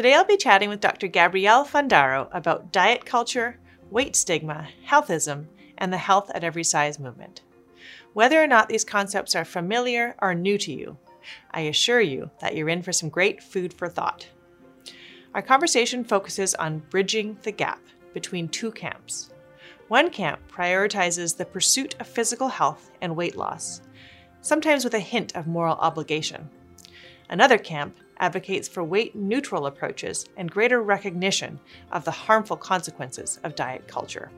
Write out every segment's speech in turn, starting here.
Today I'll be chatting with Dr. Gabrielle Fundaro about diet culture, weight stigma, healthism, and the health at every size movement. Whether or not these concepts are familiar or new to you, I assure you that you're in for some great food for thought. Our conversation focuses on bridging the gap between two camps. One camp prioritizes the pursuit of physical health and weight loss, sometimes with a hint of moral obligation. Another camp advocates for weight neutral approaches and greater recognition of the harmful consequences of diet culture.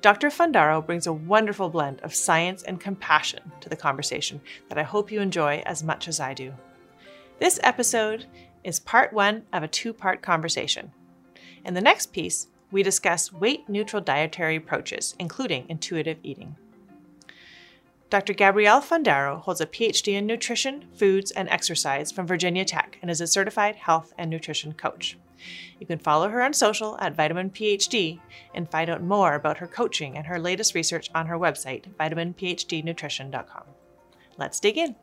Dr. Fundaro brings a wonderful blend of science and compassion to the conversation that I hope you enjoy as much as I do. This episode is part one of a two part conversation. In the next piece, we discuss weight neutral dietary approaches, including intuitive eating. Dr. Gabrielle Fundaro holds a PhD in nutrition, foods, and exercise from Virginia Tech and is a certified health and nutrition coach. You can follow her on social at Vitamin PhD and find out more about her coaching and her latest research on her website, vitaminphdnutrition.com. Let's dig in.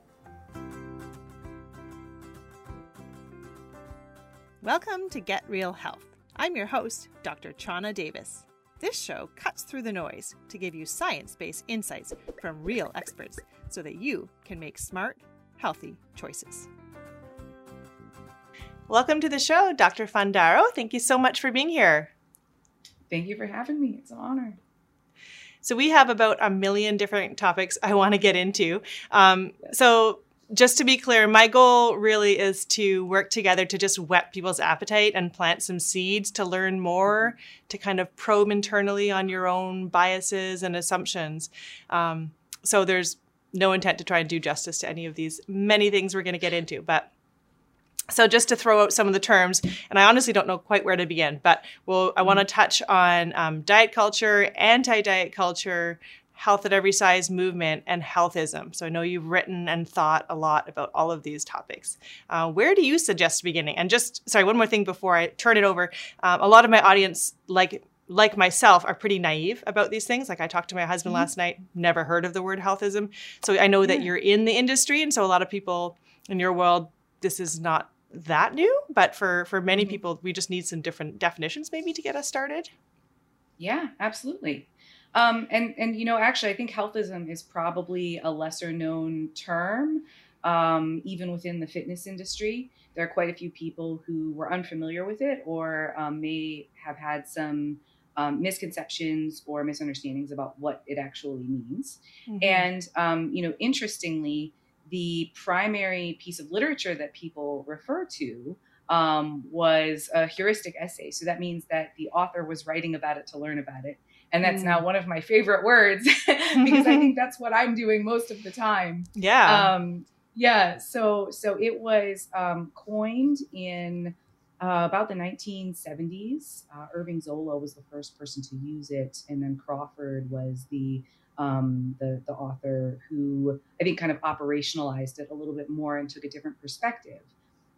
Welcome to Get Real Health. I'm your host, Dr. Chana Davis. This show cuts through the noise to give you science based insights from real experts so that you can make smart, healthy choices. Welcome to the show, Dr. Fundaro. Thank you so much for being here. Thank you for having me. It's an honor. So, we have about a million different topics I want to get into. Um, so, just to be clear, my goal really is to work together to just whet people's appetite and plant some seeds to learn more, to kind of probe internally on your own biases and assumptions. Um, so there's no intent to try and do justice to any of these many things we're going to get into, but. So just to throw out some of the terms, and I honestly don't know quite where to begin, but well, I want to touch on um, diet culture, anti-diet culture, health at every size movement and healthism. So I know you've written and thought a lot about all of these topics. Uh, where do you suggest beginning? And just sorry, one more thing before I turn it over. Um, a lot of my audience, like like myself, are pretty naive about these things. Like I talked to my husband mm-hmm. last night, never heard of the word healthism. So I know that you're in the industry, and so a lot of people in your world, this is not that new. But for for many mm-hmm. people, we just need some different definitions maybe to get us started. Yeah, absolutely. Um, and and you know, actually, I think healthism is probably a lesser known term, um, even within the fitness industry. There are quite a few people who were unfamiliar with it or um, may have had some um, misconceptions or misunderstandings about what it actually means. Mm-hmm. And um, you know, interestingly, the primary piece of literature that people refer to um, was a heuristic essay. So that means that the author was writing about it to learn about it and that's mm. now one of my favorite words because I think that's what I'm doing most of the time. Yeah. Um, yeah. So so it was um, coined in uh, about the 1970s. Uh, Irving Zola was the first person to use it, and then Crawford was the um, the the author who I think kind of operationalized it a little bit more and took a different perspective.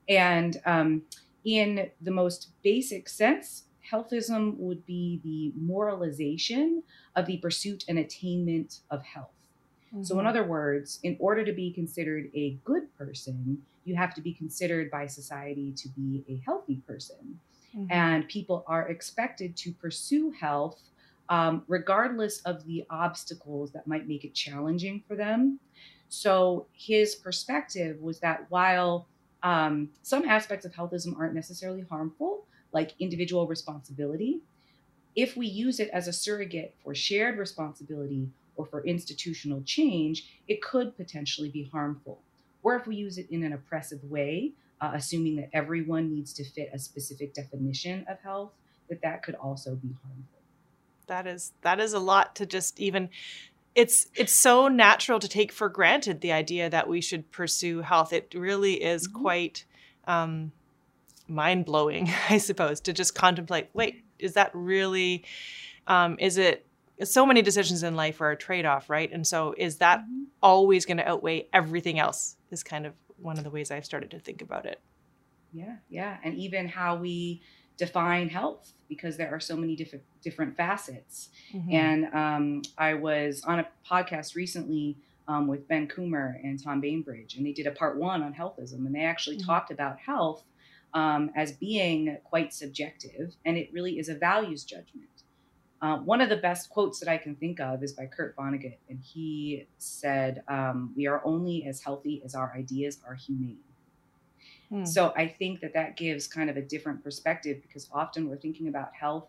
And um, in the most basic sense, healthism would be the moralization of the pursuit and attainment of health. Mm-hmm. So, in mm-hmm. other words, in order to be considered a good person, you have to be considered by society to be a healthy person. Mm-hmm. And people are expected to pursue health um, regardless of the obstacles that might make it challenging for them. So, his perspective was that while um, some aspects of healthism aren't necessarily harmful, like individual responsibility, if we use it as a surrogate for shared responsibility or for institutional change, it could potentially be harmful. Or if we use it in an oppressive way, uh, assuming that everyone needs to fit a specific definition of health, that that could also be harmful. That is that is a lot to just even it's it's so natural to take for granted the idea that we should pursue health. It really is mm-hmm. quite um, mind blowing, I suppose, to just contemplate wait, is that really, um, is it, so many decisions in life are a trade off, right? And so is that mm-hmm. always going to outweigh everything else? Is kind of one of the ways I've started to think about it. Yeah, yeah. And even how we define health because there are so many different different facets. Mm-hmm. And um, I was on a podcast recently um, with Ben Coomber and Tom Bainbridge, and they did a part one on healthism, and they actually mm-hmm. talked about health um, as being quite subjective, and it really is a values judgment. Uh, one of the best quotes that I can think of is by Kurt Vonnegut, and he said, um, "We are only as healthy as our ideas are humane." Hmm. So I think that that gives kind of a different perspective because often we're thinking about health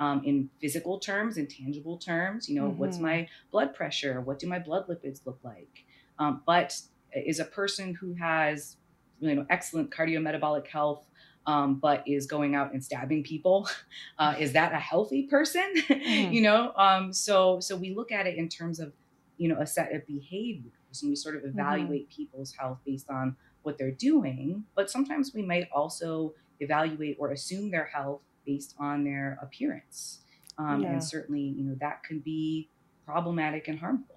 um, in physical terms, in tangible terms. You know, mm-hmm. what's my blood pressure? What do my blood lipids look like? Um, but is a person who has you know excellent cardiometabolic health um, but is going out and stabbing people uh, is that a healthy person mm. you know um, so so we look at it in terms of you know a set of behaviors and we sort of mm-hmm. evaluate mm-hmm. people's health based on what they're doing but sometimes we might also evaluate or assume their health based on their appearance um, yeah. and certainly you know that can be problematic and harmful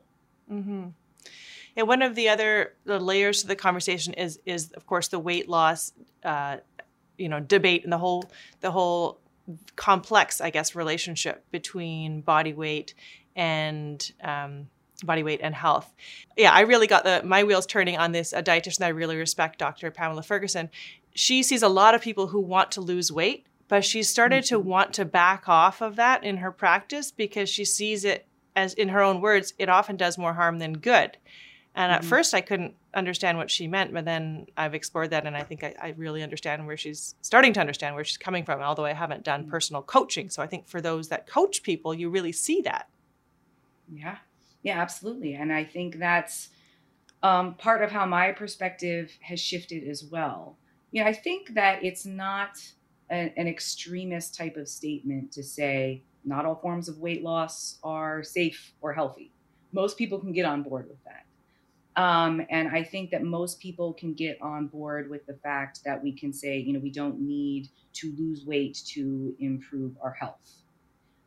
mm-hmm. And one of the other the layers to the conversation is is of course the weight loss, uh, you know, debate and the whole the whole complex, I guess, relationship between body weight and um, body weight and health. Yeah, I really got the my wheels turning on this. A dietitian I really respect, Dr. Pamela Ferguson. She sees a lot of people who want to lose weight, but she started mm-hmm. to want to back off of that in her practice because she sees it as, in her own words, it often does more harm than good. And at mm-hmm. first, I couldn't understand what she meant, but then I've explored that, and I think I, I, really understand where she's starting to understand where she's coming from. Although I haven't done mm-hmm. personal coaching, so I think for those that coach people, you really see that. Yeah, yeah, absolutely, and I think that's um, part of how my perspective has shifted as well. Yeah, I think that it's not a, an extremist type of statement to say not all forms of weight loss are safe or healthy. Most people can get on board with that. Um, and I think that most people can get on board with the fact that we can say, you know, we don't need to lose weight to improve our health.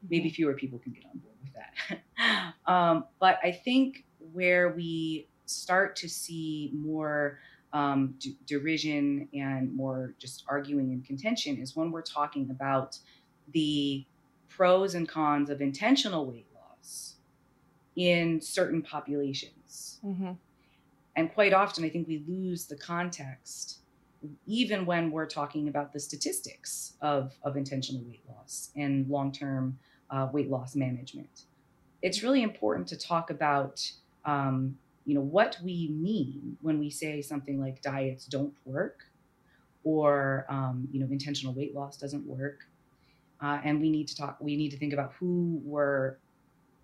Maybe mm-hmm. fewer people can get on board with that. um, but I think where we start to see more um, d- derision and more just arguing and contention is when we're talking about the pros and cons of intentional weight loss in certain populations. Mm-hmm. And quite often, I think we lose the context, even when we're talking about the statistics of, of intentional weight loss and long term uh, weight loss management. It's really important to talk about um, you know what we mean when we say something like diets don't work or um, you know intentional weight loss doesn't work uh, and we need to talk we need to think about who we're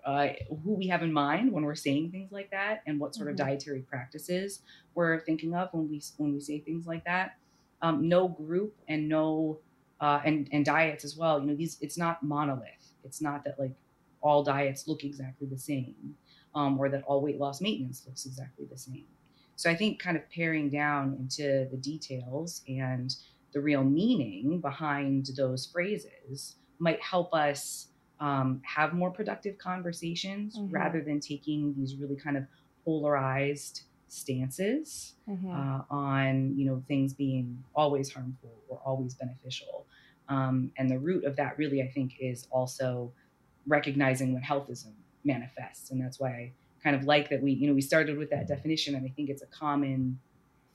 uh, who we have in mind when we're saying things like that and what sort mm-hmm. of dietary practices we're thinking of when we when we say things like that. Um, no group and no uh, and and diets as well. You know these it's not monolith. It's not that like all diets look exactly the same um, or that all weight loss maintenance looks exactly the same. So i think kind of paring down into the details and the real meaning behind those phrases might help us um, have more productive conversations mm-hmm. rather than taking these really kind of polarized stances mm-hmm. uh, on you know things being always harmful or always beneficial um, and the root of that really i think is also recognizing when healthism manifests and that's why i kind of like that we you know we started with that definition and i think it's a common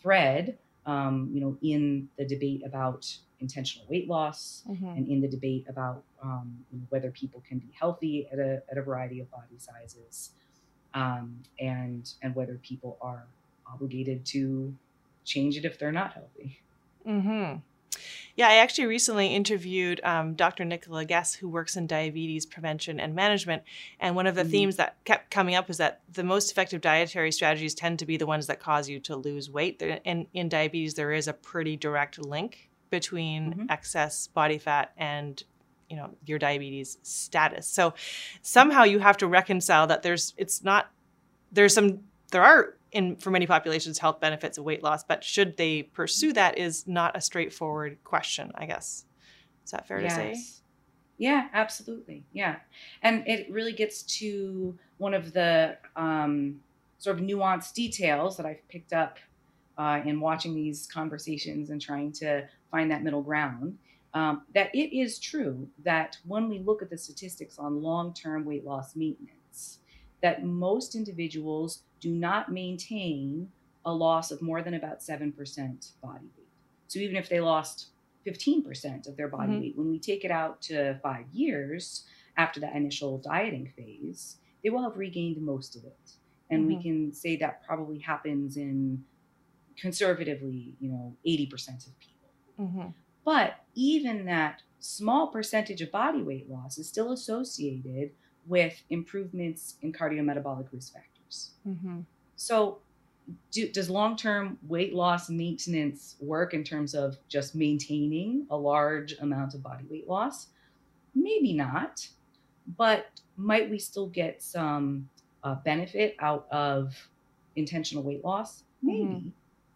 thread um, you know in the debate about intentional weight loss mm-hmm. and in the debate about um, you know, whether people can be healthy at a, at a variety of body sizes um, and and whether people are obligated to change it if they're not healthy. Mm-hmm. Yeah, I actually recently interviewed um, Dr. Nicola Guess, who works in diabetes prevention and management. And one of the mm-hmm. themes that kept coming up is that the most effective dietary strategies tend to be the ones that cause you to lose weight. And in diabetes, there is a pretty direct link between mm-hmm. excess body fat and you know your diabetes status. So somehow you have to reconcile that there's it's not there's some there are in for many populations health benefits of weight loss but should they pursue that is not a straightforward question i guess. Is that fair yes. to say? Yeah absolutely. Yeah. And it really gets to one of the um, sort of nuanced details that i've picked up uh, in watching these conversations and trying to find that middle ground. Um, that it is true that when we look at the statistics on long-term weight loss maintenance, that most individuals do not maintain a loss of more than about 7% body weight. So even if they lost 15% of their body Mhm. weight. When we take it out to five years after that initial dieting phase, they will have regained most of it. And we Mhm. can say that probably happens in conservatively, you know, 80% of people. Mm-hmm. But even that small percentage of body weight loss is still associated with improvements in cardiometabolic risk factors. Mm-hmm. So, do, does long term weight loss maintenance work in terms of just maintaining a large amount of body weight loss? Maybe not, but might we still get some uh, benefit out of intentional weight loss? Maybe.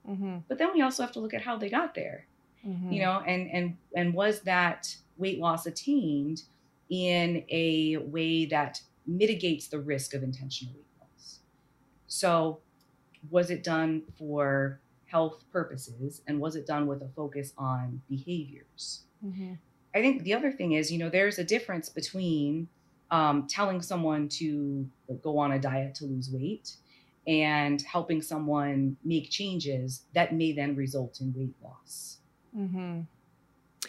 Mm-hmm. But then we also have to look at how they got there Mm-hmm. you know and and and was that weight loss attained in a way that mitigates the risk of intentional weight loss so was it done for health purposes and was it done with a focus on behaviors Mm-hmm. i think the other thing is you know there's a difference between um, telling someone to go on a diet to lose weight and helping someone make changes that may then result in weight loss Mm-hmm.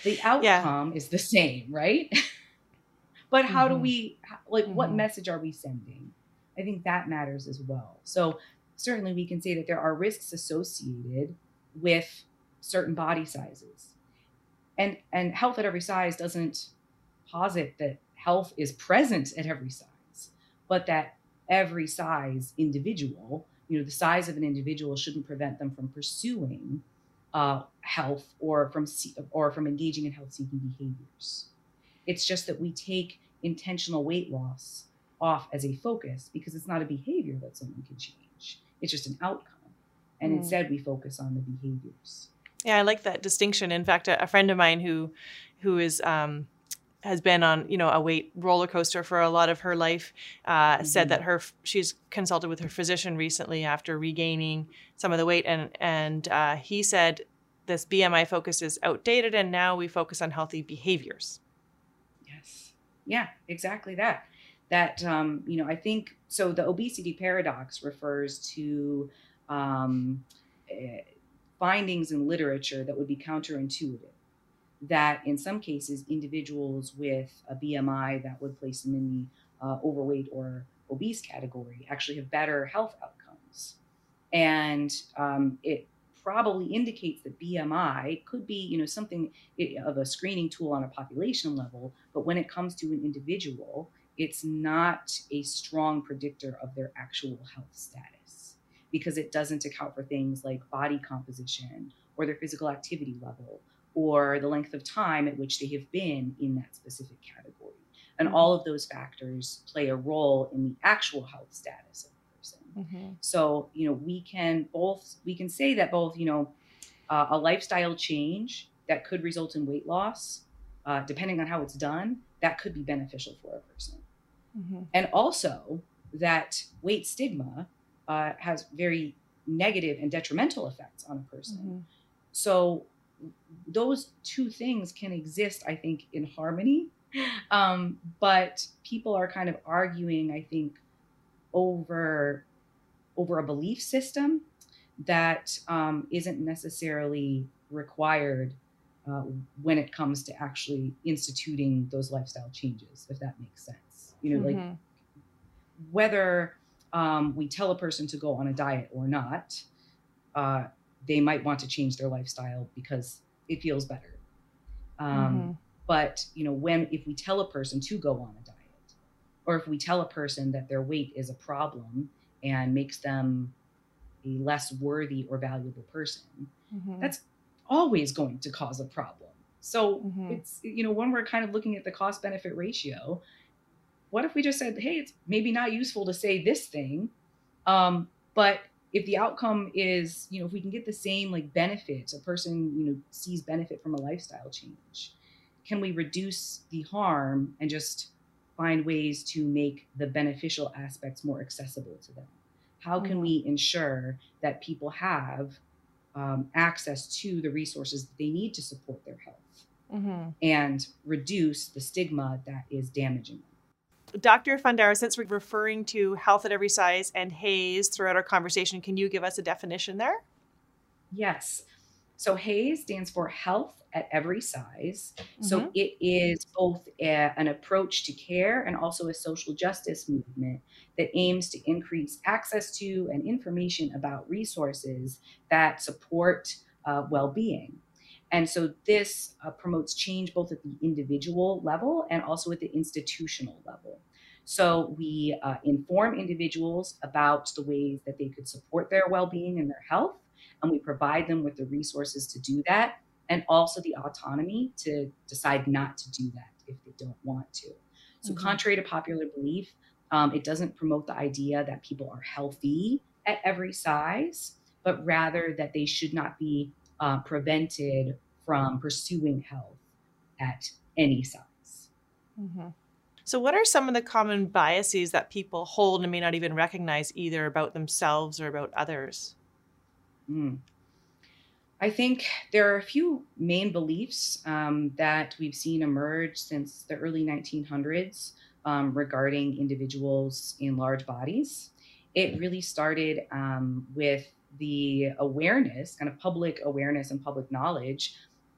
the outcome is the same, right? but how do Mhm. we like what Mhm. message are we sending? I think that matters as well. So certainly we can say that there are risks associated with certain body sizes. And and health at every size doesn't posit that health is present at every size, but that every size individual, you know, the size of an individual shouldn't prevent them from pursuing uh, health or from or from engaging in health seeking behaviors. It's just that we take intentional weight loss off as a focus because it's not a behavior that someone can change. It's just an outcome. And Mm. instead we focus on the behaviors. Yeah, I like that distinction. In fact, a, a friend of mine who who is um, has been on you know a weight roller coaster for a lot of her life uh, said Mhm. that her she's consulted with her physician recently after regaining some of the weight, and and uh, he said this BMI focus is outdated, and now we focus on healthy behaviors. Yes. Yeah, exactly that. That, um, you know, I think so. The obesity paradox refers to um, eh, findings in literature that would be counterintuitive. That in some cases, individuals with a BMI that would place them in the uh, overweight or obese category actually have better health outcomes. And um, it probably indicates that BMI could be, you know, something of a screening tool on a population level, but when it comes to an individual, it's not a strong predictor of their actual health status because it doesn't account for things like body composition or their physical activity level or the length of time at which they have been in that specific category. And Mhm. all of those factors play a role in the actual health status of the person. Mm-hmm. So, you know, we can both, we can say that both, you know, uh, a lifestyle change that could result in weight loss, uh, depending on how it's done, that could be beneficial for a person. Mm-hmm. And also that weight stigma uh, has very negative and detrimental effects on a person. Mm-hmm. So those two things can exist, I think, in harmony. Um, but people are kind of arguing, I think, over over a belief system that um, isn't necessarily required uh, when it comes to actually instituting those lifestyle changes, if that makes sense. You know, like Mm-hmm. whether um, we tell a person to go on a diet or not, uh, they might want to change their lifestyle because it feels better. Um, Mhm. But you know, when if we tell a person to go on a diet, or if we tell a person that their weight is a problem and makes them a less worthy or valuable person, Mhm. that's always going to cause a problem. So Mhm. it's you know when we're kind of looking at the cost benefit ratio, what if we just said, hey, it's maybe not useful to say this thing, um, but if the outcome is you know if we can get the same like benefits a person you know sees benefit from a lifestyle change, can we reduce the harm and just find ways to make the beneficial aspects more accessible to them? How can Mhm. we ensure that people have um, access to the resources that they need to support their health Mhm. and reduce the stigma that is damaging them? Dr. Fundaro, since we're referring to health at every size and HAES throughout our conversation, can you give us a definition there? Yes. So HAES stands for Health at Every Size. Mm-hmm. So it is both a, an approach to care and also a social justice movement that aims to increase access to and information about resources that support uh, well being. And so this uh, promotes change both at the individual level and also at the institutional level. So we uh, inform individuals about the ways that they could support their well being and their health and we provide them with the resources to do that and also the autonomy to decide not to do that if they don't want to. So, mm-hmm. contrary to popular belief, um, it doesn't promote the idea that people are healthy at every size, but rather that they should not be uh, prevented from pursuing health at any size. Mm-hmm. So, what are some of the common biases that people hold and may not even recognize either about themselves or about others? Mm. I think there are a few main beliefs um, that we've seen emerge since the early 1900s um, regarding individuals in large bodies. It really started um, with the awareness, kind of public awareness and public knowledge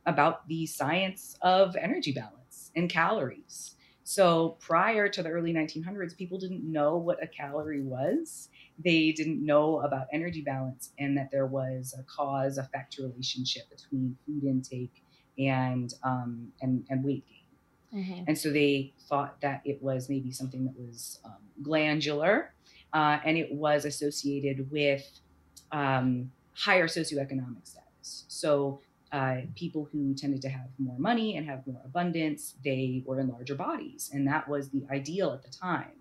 about the science of energy balance and calories. So prior to the early 1900s, people didn't know what a calorie was they didn't know about energy balance and that there was a cause effect relationship between food intake and um, and, and weight gain. Mm-hmm. And so they thought that it was maybe something that was um, glandular uh, and it was associated with um, higher socioeconomic status. So uh, people who tended to have more money and have more abundance, they were in larger bodies. And that was the ideal at the time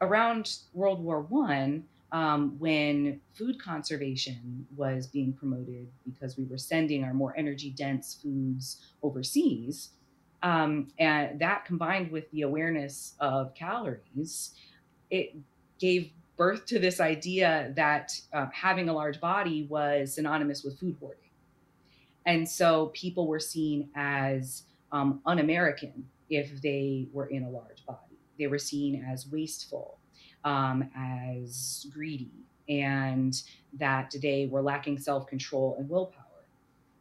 around World War One, um, when food conservation was being promoted because we were sending our more energy dense foods overseas, um, and that combined with the awareness of calories, it gave birth to this idea that uh, having a large body was synonymous with food hoarding. And so people were seen as um, un American if they were in a large body they were seen as wasteful, um, as greedy, and that they were lacking self control and willpower.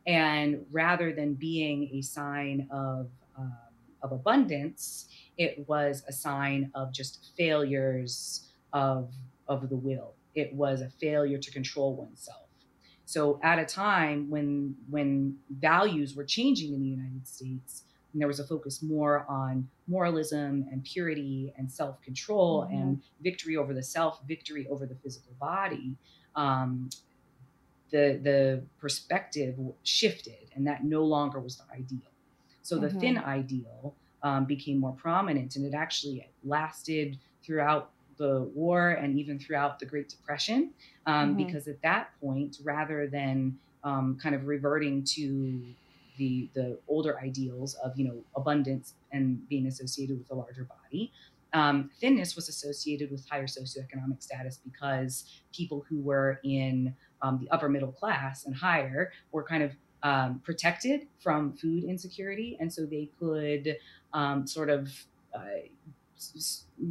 And rather than being a sign of, um, of abundance, it was a sign of just failures of, of the will. It was a failure to control oneself. So at a time when when values were changing in the United States, and there was a focus more on moralism and purity and self control mm-hmm. and victory over the self, victory over the physical body. Um, the the perspective shifted, and that no longer was the ideal. So the mm-hmm. thin ideal um, became more prominent, and it actually lasted throughout the war and even throughout the Great Depression, um, mm-hmm. because at that point, rather than um, kind of reverting to the the older ideals of you know abundance and being associated with a larger body. Um, thinness was associated with higher socioeconomic status because people who were in um, the upper middle class and higher were kind of um, protected from food insecurity, and so they could um, sort of uh,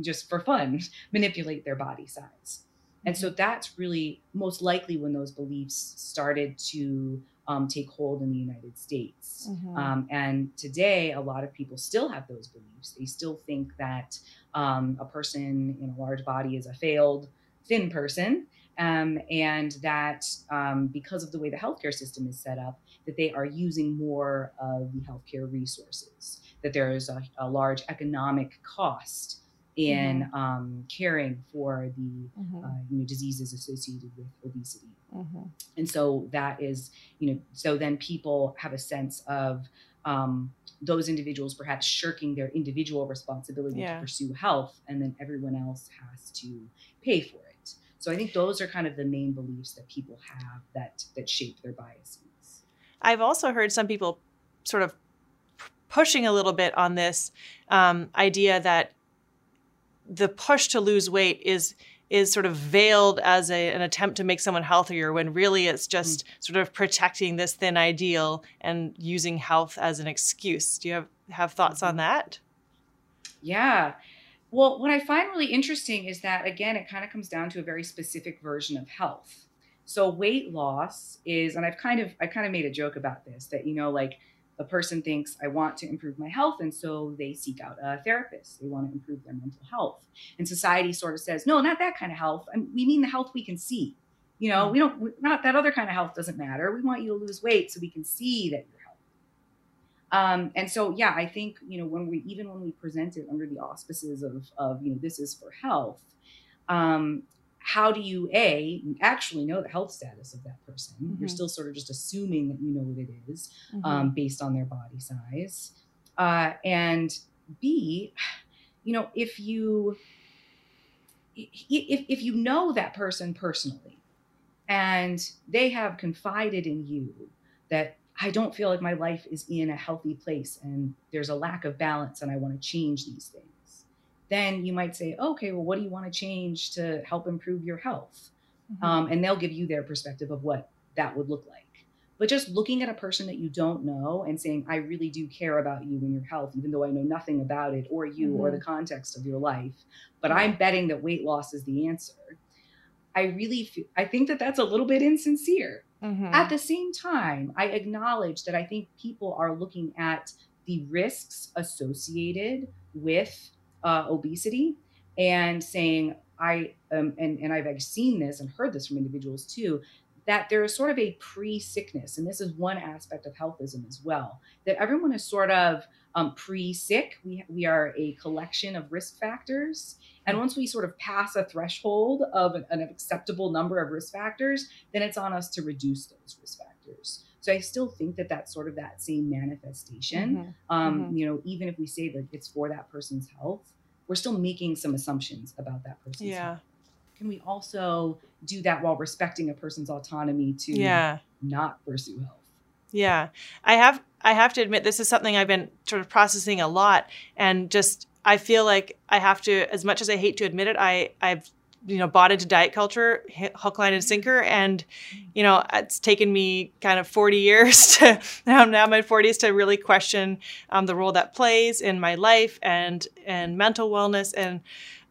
just for fun manipulate their body size. And so mm-hmm. that's really most likely when those beliefs started to um, take hold in the United States. Mm-hmm. Um, and today, a lot of people still have those beliefs. They still think that um, a person in a large body is a failed, thin person. Um, and that um, because of the way the healthcare system is set up, that they are using more of the healthcare resources, that there is a, a large economic cost in mm-hmm. um, caring for the mm-hmm. uh, you know diseases associated with obesity. Mm-hmm. And so that is you know so then people have a sense of um, those individuals perhaps shirking their individual responsibility yeah. to pursue health, and then everyone else has to pay for it. So I think those are kind of the main beliefs that people have that that shape their biases. I've also heard some people sort of pushing a little bit on this um, idea that the push to lose weight is is sort of veiled as a, an attempt to make someone healthier when really it's just mm. sort of protecting this thin ideal and using health as an excuse. Do you have, have thoughts on mm-hmm. that? Yeah. Well, what I find really interesting is that, again, it kind of comes down to a very specific version of health. so weight loss is, and I've kind of I kind of made a joke about this that you know like a person thinks I want to improve my health, and so they seek out a therapist. They want to improve their mental health, and society sort of says, no, not that kind of health. I mean, we mean the health we can see. You know, hmm. we don't not that other kind of health doesn't matter. We want you to lose weight so we can see that. Um, and so, yeah, I think you know when we even when we present it under the auspices of of you know this is for health, um, how do you a actually know the health status of that person? Mm-hmm. You're still sort of just assuming that you know what it is, mm-hmm. um, based on their body size, uh, and b, you know if you if, if you know that person personally and they have confided in you that I don't feel like my life is in a healthy place and there's a lack of balance and I want to change these things. Then you might say, okay, well, what do you want to change to help improve your health? Mm-hmm. Um, and they'll give you their perspective of what that would look like. But just looking at a person that you don't know and saying, I really do care about you and your health, even though I know nothing about it or you mm-hmm. or the context of your life, but I'm betting that weight loss is the answer I really feel, I think that that's a little bit insincere. Mm-hmm. At the same time, I acknowledge that I think people are looking at the risks associated with uh, obesity and saying, I um, and and I've seen this and heard this from individuals too that there is sort of a pre-sickness, and this is one aspect of healthism as well. That everyone is sort of um, pre-sick. We we are a collection of risk factors, and once we sort of pass a threshold of an, an acceptable number of risk factors, then it's on us to reduce those risk factors. So I still think that that's sort of that same manifestation. Mm-hmm. Um, mm-hmm. You know, even if we say that it's for that person's health, we're still making some assumptions about that person's yeah. health can we also do that while respecting a person's autonomy to yeah. not pursue health? Yeah. I have I have to admit this is something I've been sort of processing a lot and just I feel like I have to as much as I hate to admit it, I I've you know bought into diet culture hook line and sinker and you know it's taken me kind of 40 years to now now my 40s to really question um, the role that plays in my life and and mental wellness and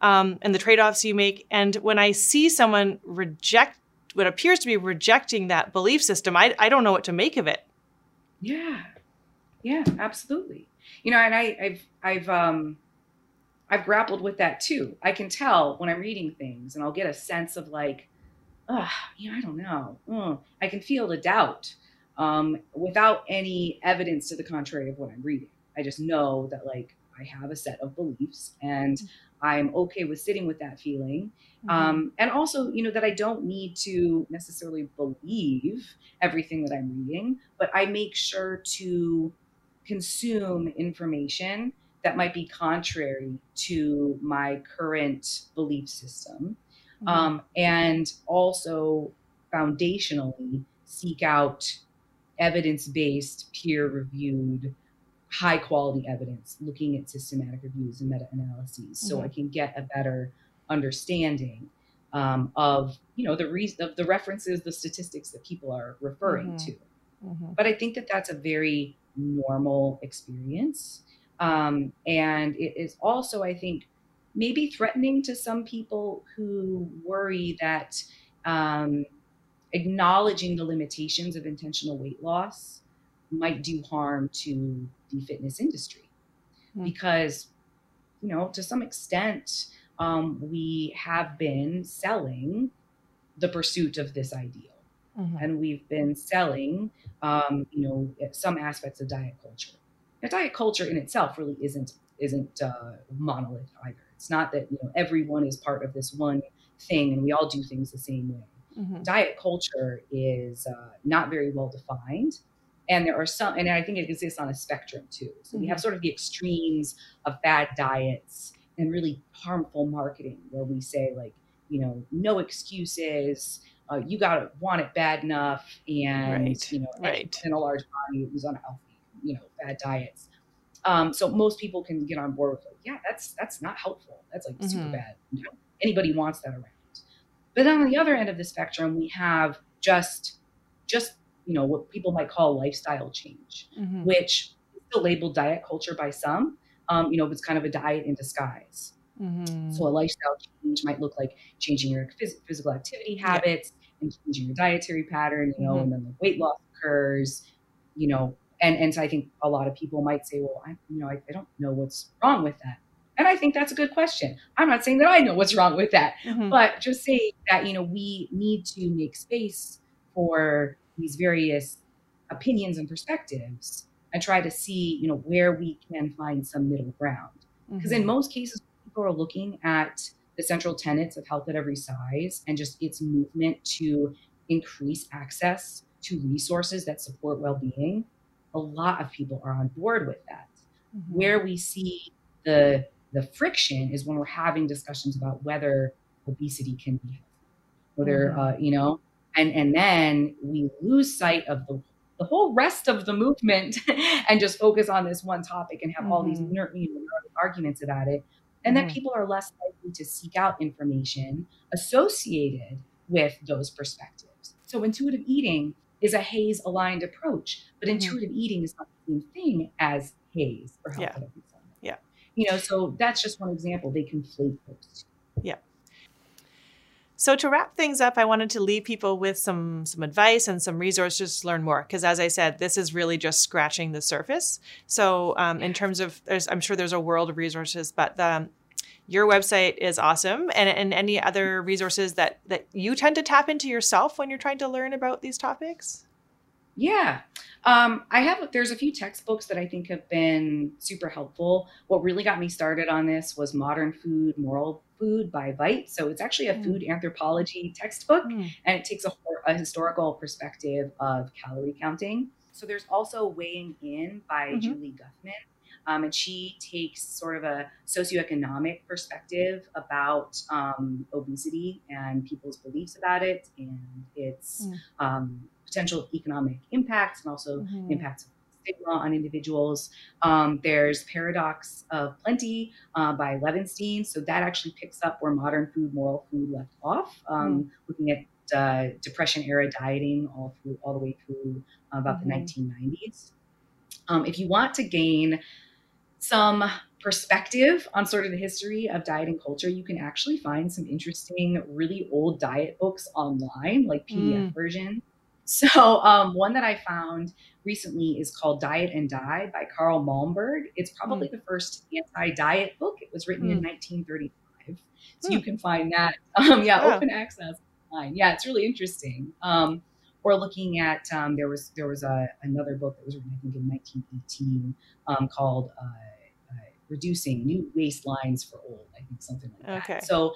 um, and the trade-offs you make and when i see someone reject what appears to be rejecting that belief system i, I don't know what to make of it yeah yeah absolutely you know and i i've i've um I've grappled with that too. I can tell when I'm reading things and I'll get a sense of like, oh, you know, I don't know. Mm. I can feel the doubt um, without any evidence to the contrary of what I'm reading. I just know that like I have a set of beliefs and mm-hmm. I'm okay with sitting with that feeling. Mm-hmm. Um, and also, you know, that I don't need to necessarily believe everything that I'm reading, but I make sure to consume information that might be contrary to my current belief system. Mm-hmm. Um, and also foundationally seek out evidence based, peer reviewed, high quality evidence, looking at systematic reviews and meta analyses, mm-hmm. so I can get a better understanding um, of you know the reason of the references, the statistics that people are referring mm-hmm. to. Mm-hmm. But I think that that's a very normal experience. Um, and it is also, I think, maybe threatening to some people who worry that um, acknowledging the limitations of intentional weight loss might do harm to the fitness industry. Mm-hmm. Because, you know, to some extent, um, we have been selling the pursuit of this ideal. Mm-hmm. And we've been selling, um, you know, some aspects of diet culture. Now, diet culture in itself really isn't isn't uh, monolith either. It's not that you know everyone is part of this one thing and we all do things the same way. Mm-hmm. Diet culture is uh, not very well defined, and there are some, and I think it exists on a spectrum too. So mm-hmm. we have mm-hmm. sort of the extremes of bad diets and really harmful marketing, where we say like, you know, no excuses. Uh, you got to want it bad enough, and right. you know, right. in a large body is unhealthy you know bad diets. Um, so most people can get on board with like, yeah, that's that's not helpful. That's like mm-hmm. super bad. You know, anybody wants that around. But then on the other end of the spectrum, we have just just you know what people might call lifestyle change, mm-hmm. which is still labeled diet culture by some. Um, you know, it's kind of a diet in disguise. Mm-hmm. So a lifestyle change might look like changing your phys- physical activity habits, and changing your dietary pattern, you know, mm-hmm. and then the weight loss occurs, you know, and and so I think a lot of people might say, well, I you know I, I don't know what's wrong with that. And I think that's a good question. I'm not saying that I know what's wrong with that, mm-hmm. but just saying that, you know, we need to make space for these various opinions and perspectives and try to see, you know, where we can find some middle ground. Because mm-hmm. in most cases, people are looking at the central tenets of health at every size and just its movement to increase access to resources that support well-being a lot of people are on board with that mm-hmm. where we see the the friction is when we're having discussions about whether obesity can be healthy whether mm-hmm. uh, you know and and then we lose sight of the the whole rest of the movement and just focus on this one topic and have mm-hmm. all these mm-hmm. you know, arguments about it and then mm-hmm. people are less likely to seek out information associated with those perspectives so intuitive eating is a HAES aligned approach but mm-hmm. intuitive eating is not the same thing as HAES or health yeah. yeah you know so that's just one example they conflate those two yeah so to wrap things up, I wanted to leave people with some some advice and some resources to learn more. Because as I said, this is really just scratching the surface. So um, in terms of, I'm sure there's a world of resources, but the, your website is awesome, and, and any other resources that that you tend to tap into yourself when you're trying to learn about these topics. Yeah. Um, I have, there's a few textbooks that I think have been super helpful. What really got me started on this was Modern Food, Moral Food by Veit. So it's actually a mm. food anthropology textbook mm. and it takes a, a, historical perspective of calorie counting. So there's also Weighing In by mm-hmm. Julie Guthman. Um, and she takes sort of a socioeconomic perspective about um, obesity and people's beliefs about it and its mm. um, potential economic impacts and also mm-hmm. impacts of stigma on individuals. Um, there's Paradox of Plenty uh, by Levenstein. So that actually picks up where modern food, moral food left off, um, mm. looking at uh, depression era dieting all through all the way through uh, about mm-hmm. the 1990s. Um, if you want to gain some perspective on sort of the history of diet and culture, you can actually find some interesting, really old diet books online, like PDF mm. version. So um, one that I found recently is called Diet and Die by Carl Malmberg. It's probably mm. the first anti-diet book. It was written mm. in 1935. So mm. you can find that. Um, yeah, yeah, open access online. Yeah, it's really interesting. Um, or looking at um, there was there was a, another book that was written I think in 1918 um, called uh, uh, Reducing New Waistlines for Old. I think something like okay. that. So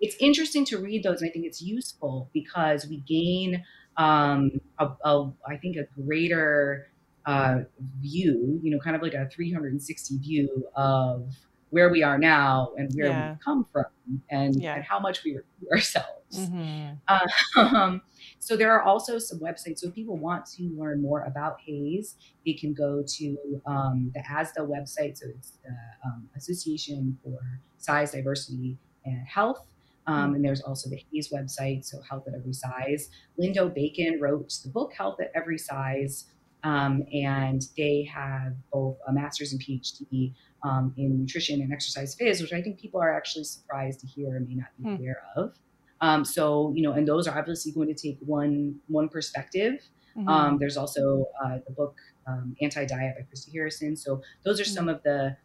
it's interesting to read those, and I think it's useful because we gain um, a, a, I think a greater uh, view, you know, kind of like a 360 view of where we are now and where yeah. we've come from and, yeah. and how much we review ourselves. Mm-hmm. Uh, um, so there are also some websites. So if people want to learn more about HAES, they can go to um, the ASDAH website. So it's the um, Association for Size, Diversity, and Health. Um, and there's also the HAES website, so Health at Every Size. Lindo Bacon wrote the book Health at Every Size, um, and they have both a master's and PhD um, in nutrition and exercise phys, which I think people are actually surprised to hear and may not be hmm. aware of. Um, so, you know, and those are obviously going to take one one perspective. Mm-hmm. Um, there's also uh, the book um, Anti Diet by Christy Harrison. So those are mm-hmm. some of the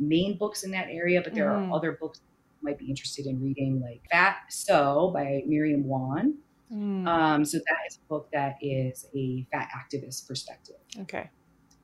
main books in that area, but there mm-hmm. are other books might be interested in reading, like Fat So by Marilyn Wann. Mm. Um, so that is a book that is a fat activist perspective. Okay.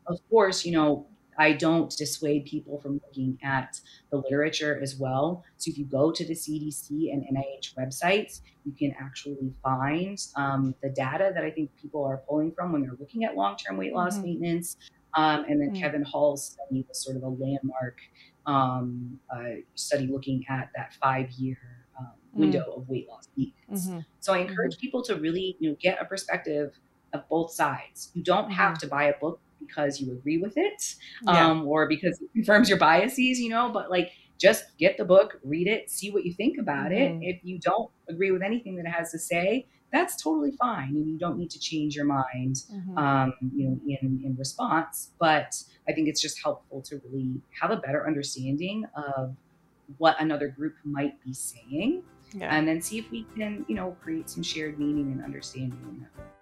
Of course, you know, I don't dissuade people from looking at the literature as well. So if you go to the CDC and NIH websites, you can actually find um, the data that I think people are pulling from when they're looking at long-term weight loss mm-hmm. maintenance. Um, and then mm-hmm. Kevin Hall's study was sort of a landmark um, uh, study looking at that five year um, mm. window mm. of weight loss needs. Mm-hmm. So I encourage mm-hmm. people to really you know get a perspective of both sides. You don't mm-hmm. have to buy a book because you agree with it um, yeah. or because it confirms your biases, you know, but like just get the book, read it, see what you think about it. Mm-hmm. If you don't agree with anything that it has to say, that's totally fine and you don't need to change your mind mm-hmm. um, you know in, in response but i think it's just helpful to really have a better understanding of what another group might be saying yeah. and then see if we can, you know, create some shared meaning and understanding in that.